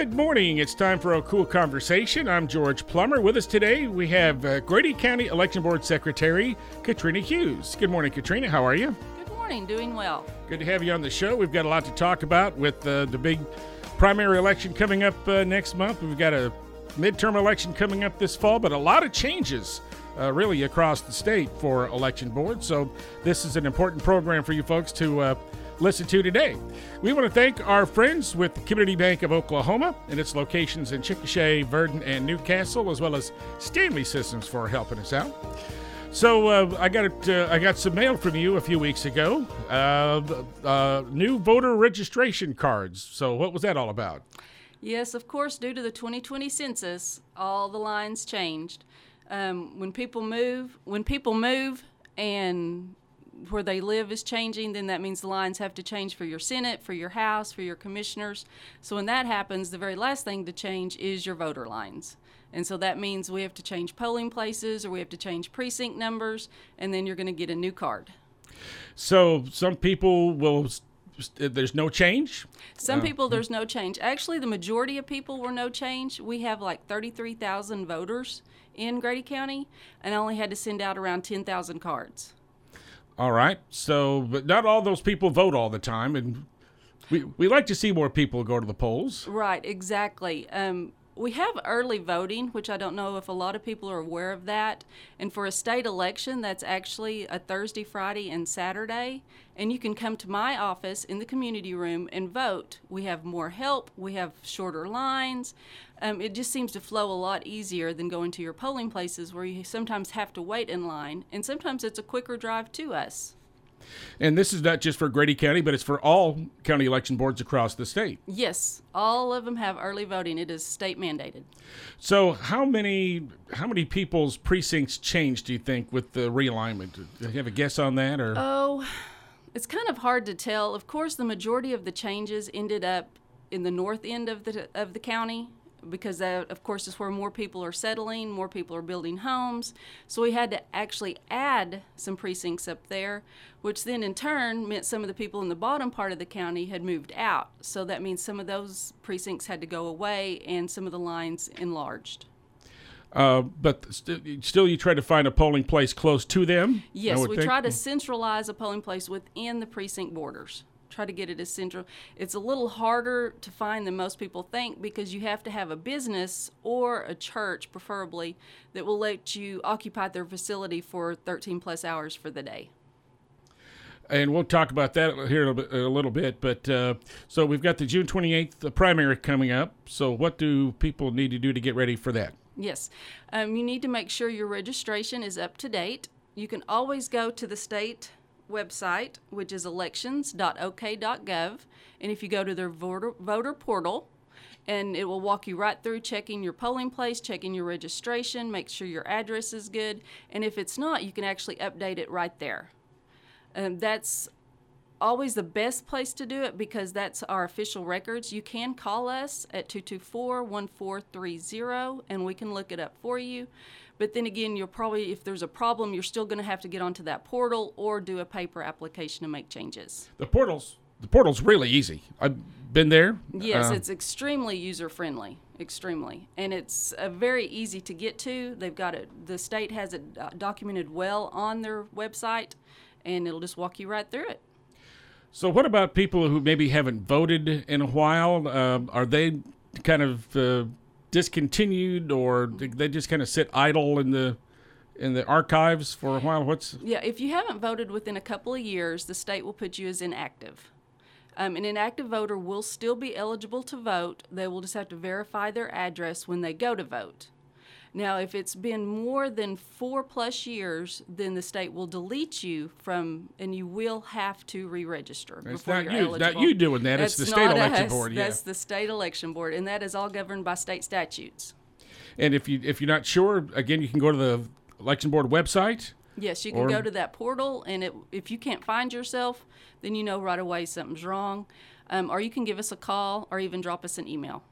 Good morning. It's time for a KOOL Konversation. I'm George Plummer. With us today, we have uh, Grady County Election Board Secretary Katrina Hughes. Good morning, Katrina. How are you? Good morning. Doing well. Good to have you on the show. We've got a lot to talk about with uh, the big primary election coming up uh, next month. We've got a midterm election coming up this fall, but a lot of changes uh, really across the state for election boards. So this is an important program for you folks to uh, listen to today. We want to thank our friends with Community Bank of Oklahoma and its locations in Chickasha, Verden, and Newcastle, as well as Stanley Systems for helping us out. So uh, I got uh, I got some mail from you a few weeks ago. Uh, uh, new voter registration cards. So what was that all about? Yes, of course, due to the 2020 census, all the lines changed. Um, when people move, when people move and where they live is changing, then that means the lines have to change for your Senate, for your House, for your commissioners. So when that happens, the very last thing to change is your voter lines. And so that means we have to change polling places or we have to change precinct numbers, and then you're going to get a new card. So some people will. There's no change. Some uh, people there's no change. Actually, the majority of people were no change. We have like 33,000 voters in Grady County, and I only had to send out around 10,000 cards. All right. So, but not all those people vote all the time, and we we like to see more people go to the polls. Right. Exactly. Um, we have early voting, which I don't know if a lot of people are aware of that. And for a state election, that's actually a Thursday, Friday, and Saturday. And you can come to my office in the community room and vote. We have more help, we have shorter lines. Um, it just seems to flow a lot easier than going to your polling places where you sometimes have to wait in line. And sometimes it's a quicker drive to us. And this is not just for Grady County, but it's for all county election boards across the state. Yes, all of them have early voting. It is state mandated. So, how many how many people's precincts changed? Do you think with the realignment? Do you have a guess on that, or? Oh, it's kind of hard to tell. Of course, the majority of the changes ended up in the north end of the of the county because that, of course, is where more people are settling, more people are building homes. So we had to actually add some precincts up there, which then in turn meant some of the people in the bottom part of the county had moved out. So that means some of those precincts had to go away and some of the lines enlarged. Uh, but st- still, you try to find a polling place close to them? Yes, we think. try to centralize a polling place within the precinct borders try to get it as central. It's a little harder to find than most people think because you have to have a business or a church, preferably, that will let you occupy their facility for 13 plus hours for the day. And we'll talk about that here a little bit. A little bit but uh, so we've got the June 28th primary coming up. So, what do people need to do to get ready for that? Yes, um, you need to make sure your registration is up to date. You can always go to the state website, which is elections.ok.gov. And if you go to their voter, voter portal, and it will walk you right through checking your polling place, checking your registration, make sure your address is good. And if it's not, you can actually update it right there. That's always the best place to do it because that's our official records. You can call us at 224 1430 and we can look it up for you. But then again, you're probably, if there's a problem, you're still going to have to get onto that portal or do a paper application to make changes. The portal's the portal's really easy. I've been there. Yes, uh, it's extremely user friendly, extremely, and it's uh, very easy to get to. They've got it. The state has it uh, documented well on their website, and it'll just walk you right through it. So, what about people who maybe haven't voted in a while? Uh, are they kind of uh, discontinued, or they just kind of sit idle in the in the archives for a while? What's yeah? If you haven't voted within a couple of years, the state will put you as inactive. Um, an inactive voter will still be eligible to vote. They will just have to verify their address when they go to vote. Now, if it's been more than four plus years, then the state will delete you from, and you will have to re-register That's before not you're you. eligible. Not you doing that. That's it's the state election us. board. Yeah. That's the state election board, and that is all governed by state statutes. And if you if you're not sure, again, you can go to the election board website. Yes, you can go to that portal, and it, if you can't find yourself, then you know right away something's wrong. Um, or you can give us a call or even drop us an email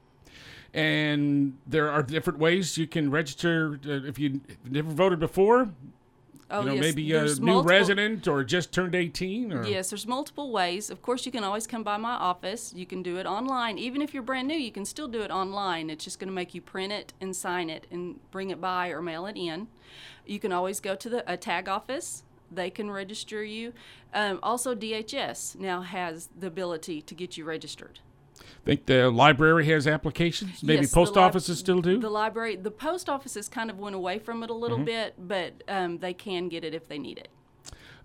and there are different ways you can register uh, if you never voted before Oh, you know, yes, maybe a there's new multiple- resident or just turned 18 or Yes, there's multiple ways. Of course, you can always come by my office. You can do it online. Even if you're brand new, you can still do it online. It's just going to make you print it and sign it and bring it by or mail it in. You can always go to the a tag office. They can register you. Um, also, DHS now has the ability to get you registered. Think the library has applications? Maybe Yes, post lib- offices still do? The library, the post offices kind of went away from it a little Mm-hmm. bit, but um, they can get it if they need it.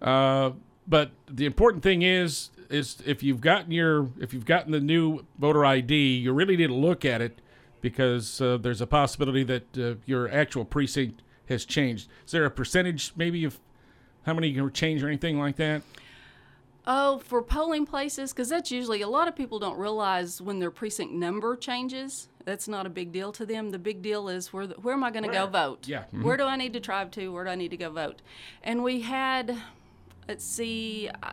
Uh, but the important thing is, is if you've gotten your, if you've gotten the new voter ID, you really need to look at it because uh, there's a possibility that uh, your actual precinct has changed. Is there a percentage, maybe, of how many you can change or anything like that? Oh, for polling places, because that's usually a lot of people don't realize when their precinct number changes. That's not a big deal to them. The big deal is where the, where am I going to go vote? Yeah, mhm. Where do I need to drive to? Where do I need to go vote? And we had, let's see, uh,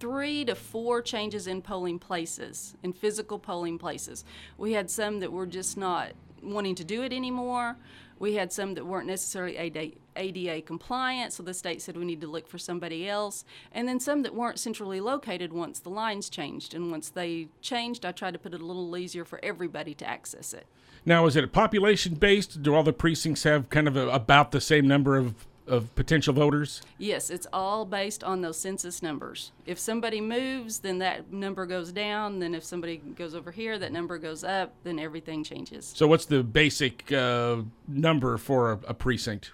three to four changes in polling places, in physical polling places. We had some that were just not wanting to do it anymore. We had some that weren't necessarily ADA, ADA compliant, so the state said we need to look for somebody else. And then some that weren't centrally located once the lines changed. And once they changed, I tried to put it a little easier for everybody to access it. Now, is it a population based? Do all the precincts have kind of a, about the same number of, of potential voters? Yes, it's all based on those census numbers. If somebody moves, then that number goes down. Then if somebody goes over here, that number goes up. Then everything changes. So, what's the basic uh, number for a, a precinct?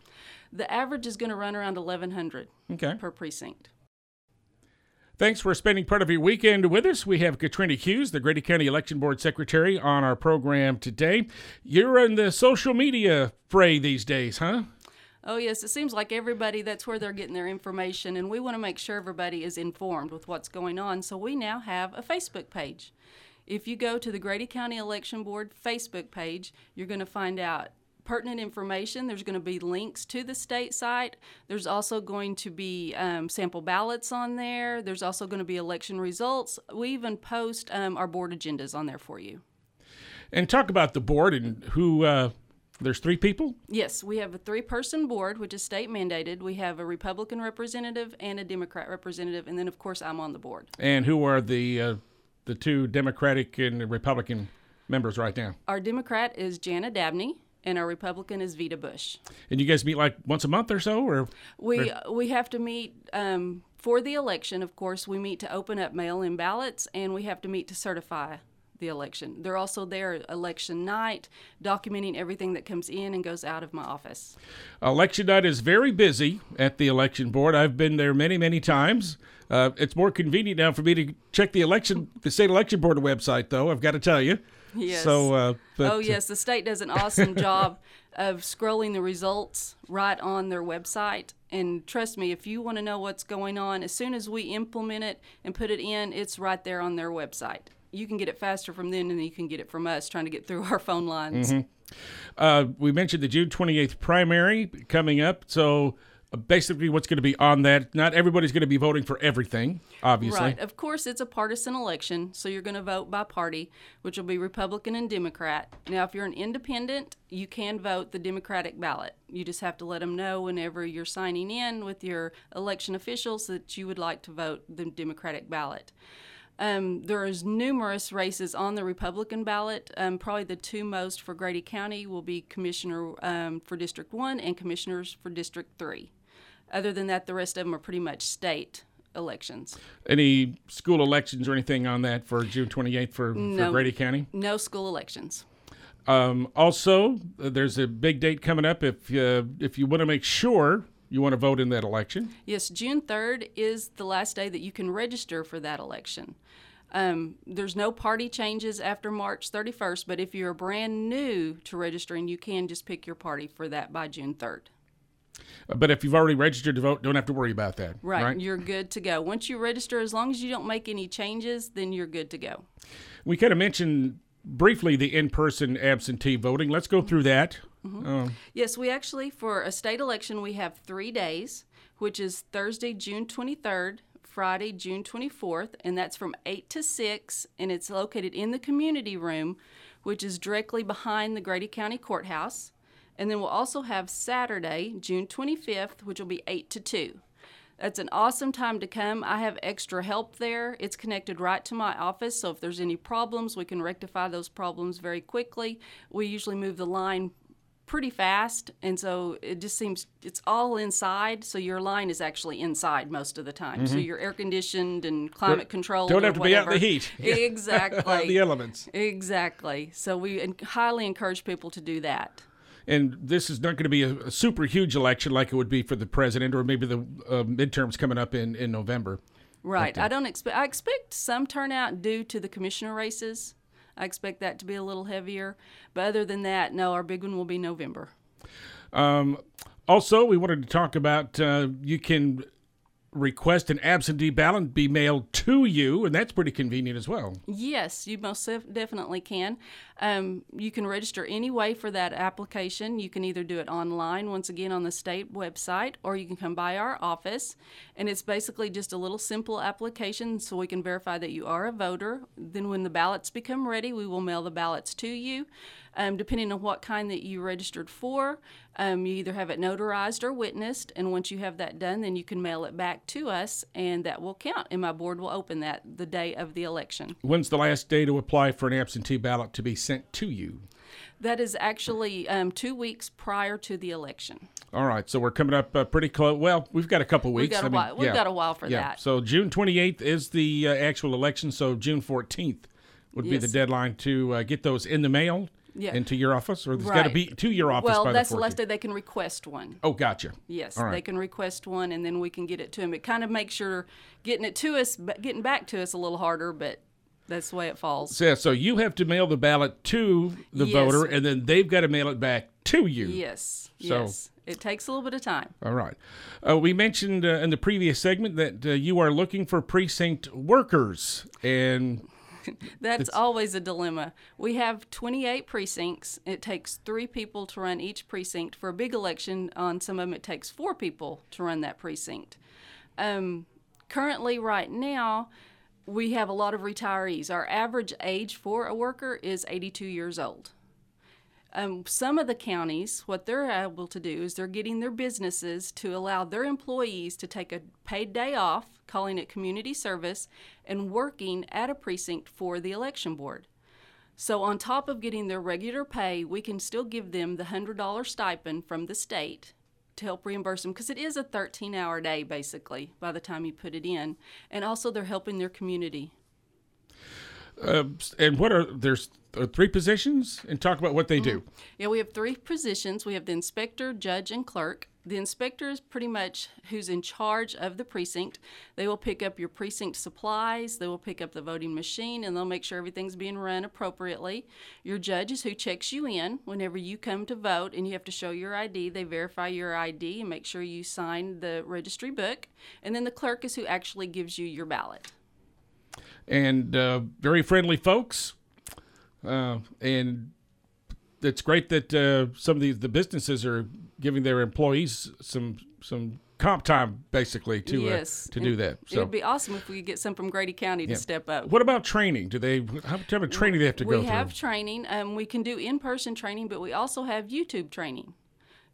The average is going to run around 1,100 Okay. per precinct. Thanks for spending part of your weekend with us. We have Katrina Hughes, the Grady County Election Board Secretary, on our program today. You're in the social media fray these days, huh? Oh, yes, it seems like everybody, that's where they're getting their information, and we want to make sure everybody is informed with what's going on. So we now have a Facebook page. If you go to the Grady County Election Board Facebook page, you're going to find out pertinent information. There's going to be links to the state site. There's also going to be um, sample ballots on there. There's also going to be election results. We even post um, our board agendas on there for you. And talk about the board and who. Uh, there's three people. Yes, we have a three person board, which is state mandated. We have a Republican representative and a Democrat representative, and then, of course, I'm on the board. And who are the uh, the two Democratic and Republican members right now? Our Democrat is Jana Dabney, and our Republican is Vita Bush. And you guys meet like once a month or so, or We, we have to meet um, for the election, of course, we meet to open up mail in ballots, and we have to meet to certify the election. They're also there election night, documenting everything that comes in and goes out of my office. election night is very busy at the election board. I've been there many, many times. Uh, it's more convenient now for me to check the election, the state election board website, though. I've got to tell you. Yes. So, uh, but, oh yes, the state does an awesome job of scrolling the results right on their website. And trust me, if you want to know what's going on, as soon as we implement it and put it in, it's right there on their website. You can get it faster from them than you can get it from us trying to get through our phone lines. Uh, we mentioned the June 28th primary coming up. So uh, basically, what's going to be on that? Not everybody's going to be voting for everything, obviously. Right. Of course, it's a partisan election, so you're going to vote by party, which will be Republican and Democrat. Now, if you're an independent, you can vote the Democratic ballot. You just have to let them know whenever you're signing in with your election officials that you would like to vote the Democratic ballot. Um, there is numerous races on the Republican ballot. Um, probably the two most for Grady County will be commissioner um, for District One and commissioners for District Three. Other than that, the rest of them are pretty much state elections. Any school elections or anything on that for June 28th for, for Grady County? No school elections. Um, also, uh, there's a big date coming up. If uh, if you want to make sure you want to vote in that election, Yes, June 3rd is the last day that you can register for that election. Um, there's no party changes after March 31st, but if you're brand new to registering, you can just pick your party for that by June 3rd. Uh, but if you've already registered to vote, don't have to worry about that. Right, right? you're good to go. Once you register, as long as you don't make any changes, then you're good to go. We kind of mentioned briefly the in-person absentee voting. Let's go through that. Uh, Yes, we actually, for a state election, we have three days, which is Thursday, June 23rd, Friday, June 24th, and that's from 8 to 6, and it's located in the community room, which is directly behind the Grady County Courthouse. And then we'll also have Saturday, June 25th, which will be 8 to 2. That's an awesome time to come. I have extra help there. It's connected right to my office, so if there's any problems, we can rectify those problems very quickly. We usually move the line pretty fast, and so it just seems it's all inside. So your line is actually inside most of the time. So you're air conditioned and climate controlled. Mm-hmm. Don't have to be out in the heat. Exactly. the elements. Exactly. So we highly encourage people to do that. And this is not going to be a, a super huge election like it would be for the president or maybe the uh, midterms coming up in, in November. Right. I don't expect. I expect some turnout due to the commissioner races. I expect that to be a little heavier, but other than that, no. Our big one will be November. Um, also, we wanted to talk about uh, you can request an absentee ballot be mailed to you, and that's pretty convenient as well. Yes, you most definitely can. Um, you can register any way for that application. You can either do it online, once again on the state website, or you can come by our office. And it's basically just a little simple application so we can verify that you are a voter. Then, when the ballots become ready, we will mail the ballots to you. Um, depending on what kind that you registered for, um, you either have it notarized or witnessed. And once you have that done, then you can mail it back to us, and that will count. And my board will open that the day of the election. When's the last day to apply for an absentee ballot to be sent to you? That is actually um, two weeks prior to the election. All right, so we're coming up uh, pretty close. Well, we've got a couple weeks. We've got a I mean, while. We've yeah. got a while for Yeah. that. So June 28th is the uh, actual election. So June 14th would be the deadline to uh, get those in the mail Yeah. into your office, or it's got to be to your office well, by that's the the last day they can request one. Oh, gotcha. Yes, right. they can request one, and then we can get it to them. It kind of makes sure getting it to us, getting back to us a little harder, but that's the way it falls. So, so you have to mail the ballot to the Yes. voter, and then they've got to mail it back to you. Yes, So- yes. It takes a little bit of time. All right. Uh, we mentioned uh, in the previous segment that uh, you are looking for precinct workers, and That's always a dilemma. We have 28 precincts. It takes three people to run each precinct. For a big election, on some of them, it takes four people to run that precinct. Um, currently, right now, we have a lot of retirees. Our average age for a worker is 82 years old. Um, some of the counties, what they're able to do is they're getting their businesses to allow their employees to take a paid day off, calling it community service, and working at a precinct for the election board. So, on top of getting their regular pay, we can still give them the $100 stipend from the state to help reimburse them because it is a 13 hour day basically by the time you put it in. And also, they're helping their community. uh, and what are there's uh, three positions, and talk about what they do. Yeah, we have three positions. We have the inspector, judge, and clerk. The inspector is pretty much who's in charge of the precinct. They will pick up your precinct supplies, they will pick up the voting machine, and they'll make sure everything's being run appropriately. Your judge is who checks you in whenever you come to vote, and you have to show your ID. They verify your ID and make sure you sign the registry book. And then the clerk is who actually gives you your ballot. and uh, very friendly folks. Uh, and it's great that uh, some of these the businesses are giving their employees some some comp time basically to yes. uh, to do And that. it'd be awesome if we could get some from Grady County to step up. what about training? Do they how much of training they have to we go We have through? training. Um, we can do in-person training, but we also have YouTube training.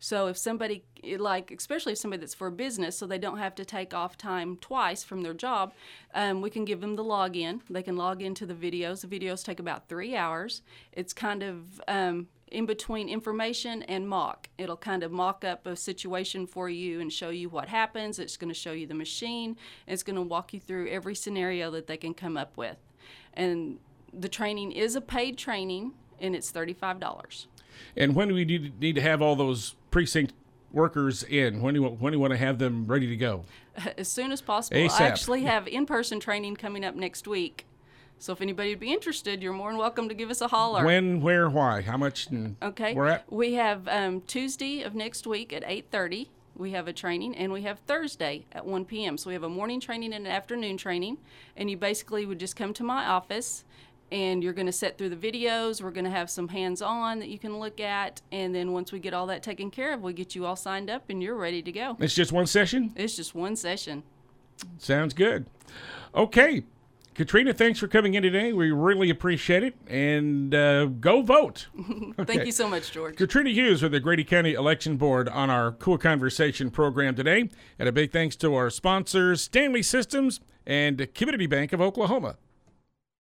So if somebody like, especially if somebody that's for business, so they don't have to take off time twice from their job, um, we can give them the login. They can log into the videos. The videos take about three hours. It's kind of um, in between information and mock. It'll kind of mock up a situation for you and show you what happens. It's going to show you the machine. It's going to walk you through every scenario that they can come up with. And the training is a paid training, and it's thirty-five dollars. And when do we need, to have all those precinct workers in? When do you, when do you want to have them ready to go? As soon as possible. ASAP. I actually have in-person training coming up next week. So if anybody would be interested, you're more than welcome to give us a holler. When, where, why, how much, okay. where at? We have um, Tuesday of next week at 8:30. We have a training, and we have Thursday at 1 p.m. So we have a morning training and an afternoon training, and you basically would just come to my office, and you're going to set through the videos. We're going to have some hands-on that you can look at, and then once we get all that taken care of, we get you all signed up, and you're ready to go. It's just one session. It's just one session. Sounds good. Okay. Katrina, thanks for coming in today. We really appreciate it. And uh, go vote. Thank you so much, George. Katrina Hughes with the Grady County Election Board on our KOOL Konversation program today. And a big thanks to our sponsors, Stanley Systems and Community Bank of Oklahoma.